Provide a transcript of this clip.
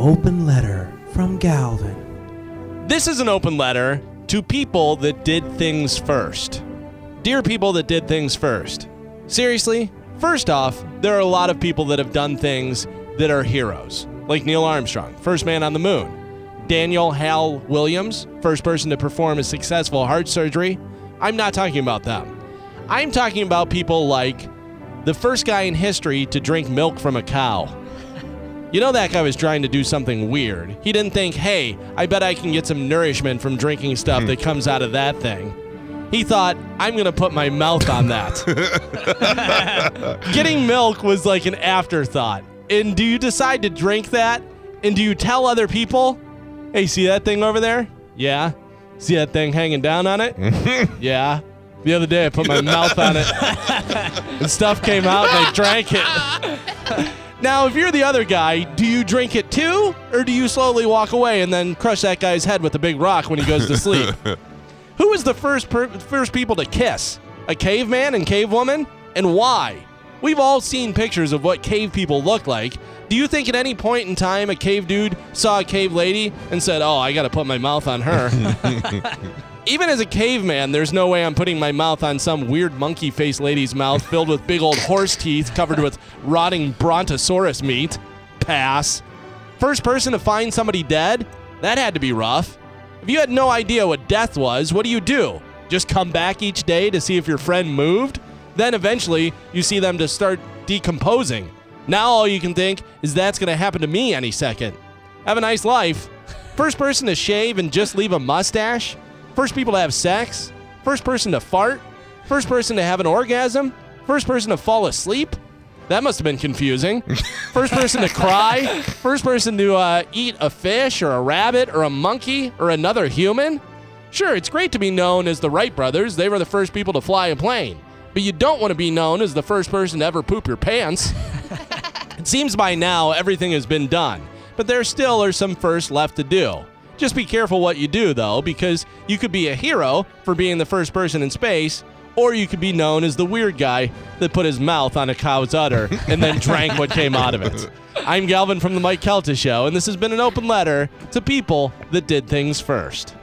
open letter from Galvin. This is an open letter to people that did things first. Dear people that did things first. Seriously, first off, there are a lot of people that have done things that are heroes, like Neil Armstrong, first man on the moon. Daniel Hale Williams, first person to perform a successful heart surgery. I'm not talking about them. I'm talking about people like the first guy in history to drink milk from a cow. You know that guy was trying to do something weird. He didn't think, hey, I bet I can get some nourishment from drinking stuff that comes out of that thing. He thought, I'm going to put my mouth on that. Getting milk was like an afterthought. And do you decide to drink that? And do you tell other people, hey, see that thing over there? Yeah. See that thing hanging down on it? yeah. The other day I put my mouth on it and stuff came out and I drank it. Now, if you're the other guy, do you drink it too? Or do you slowly walk away and then crush that guy's head with a big rock when he goes to sleep? Who was the first per- first people to kiss? A caveman and cavewoman? And why? We've all seen pictures of what cave people look like. Do you think at any point in time a cave dude saw a cave lady and said, Oh, I gotta put my mouth on her? Even as a caveman, there's no way I'm putting my mouth on some weird monkey faced lady's mouth filled with big old horse teeth covered with rotting brontosaurus meat. Pass. First person to find somebody dead? That had to be rough. If you had no idea what death was, what do you do? Just come back each day to see if your friend moved? Then eventually you see them to start decomposing. Now all you can think is that's going to happen to me any second. Have a nice life. First person to shave and just leave a mustache? First people to have sex? First person to fart? First person to have an orgasm? First person to fall asleep? That must have been confusing. First person to cry? First person to uh, eat a fish or a rabbit or a monkey or another human? Sure, it's great to be known as the Wright brothers. They were the first people to fly a plane. But you don't want to be known as the first person to ever poop your pants. It seems by now everything has been done, but there still are some firsts left to do. Just be careful what you do, though, because you could be a hero for being the first person in space, or you could be known as the weird guy that put his mouth on a cow's udder and then drank what came out of it. I'm Galvin from The Mike Calta Show, and this has been an open letter to people that did things first.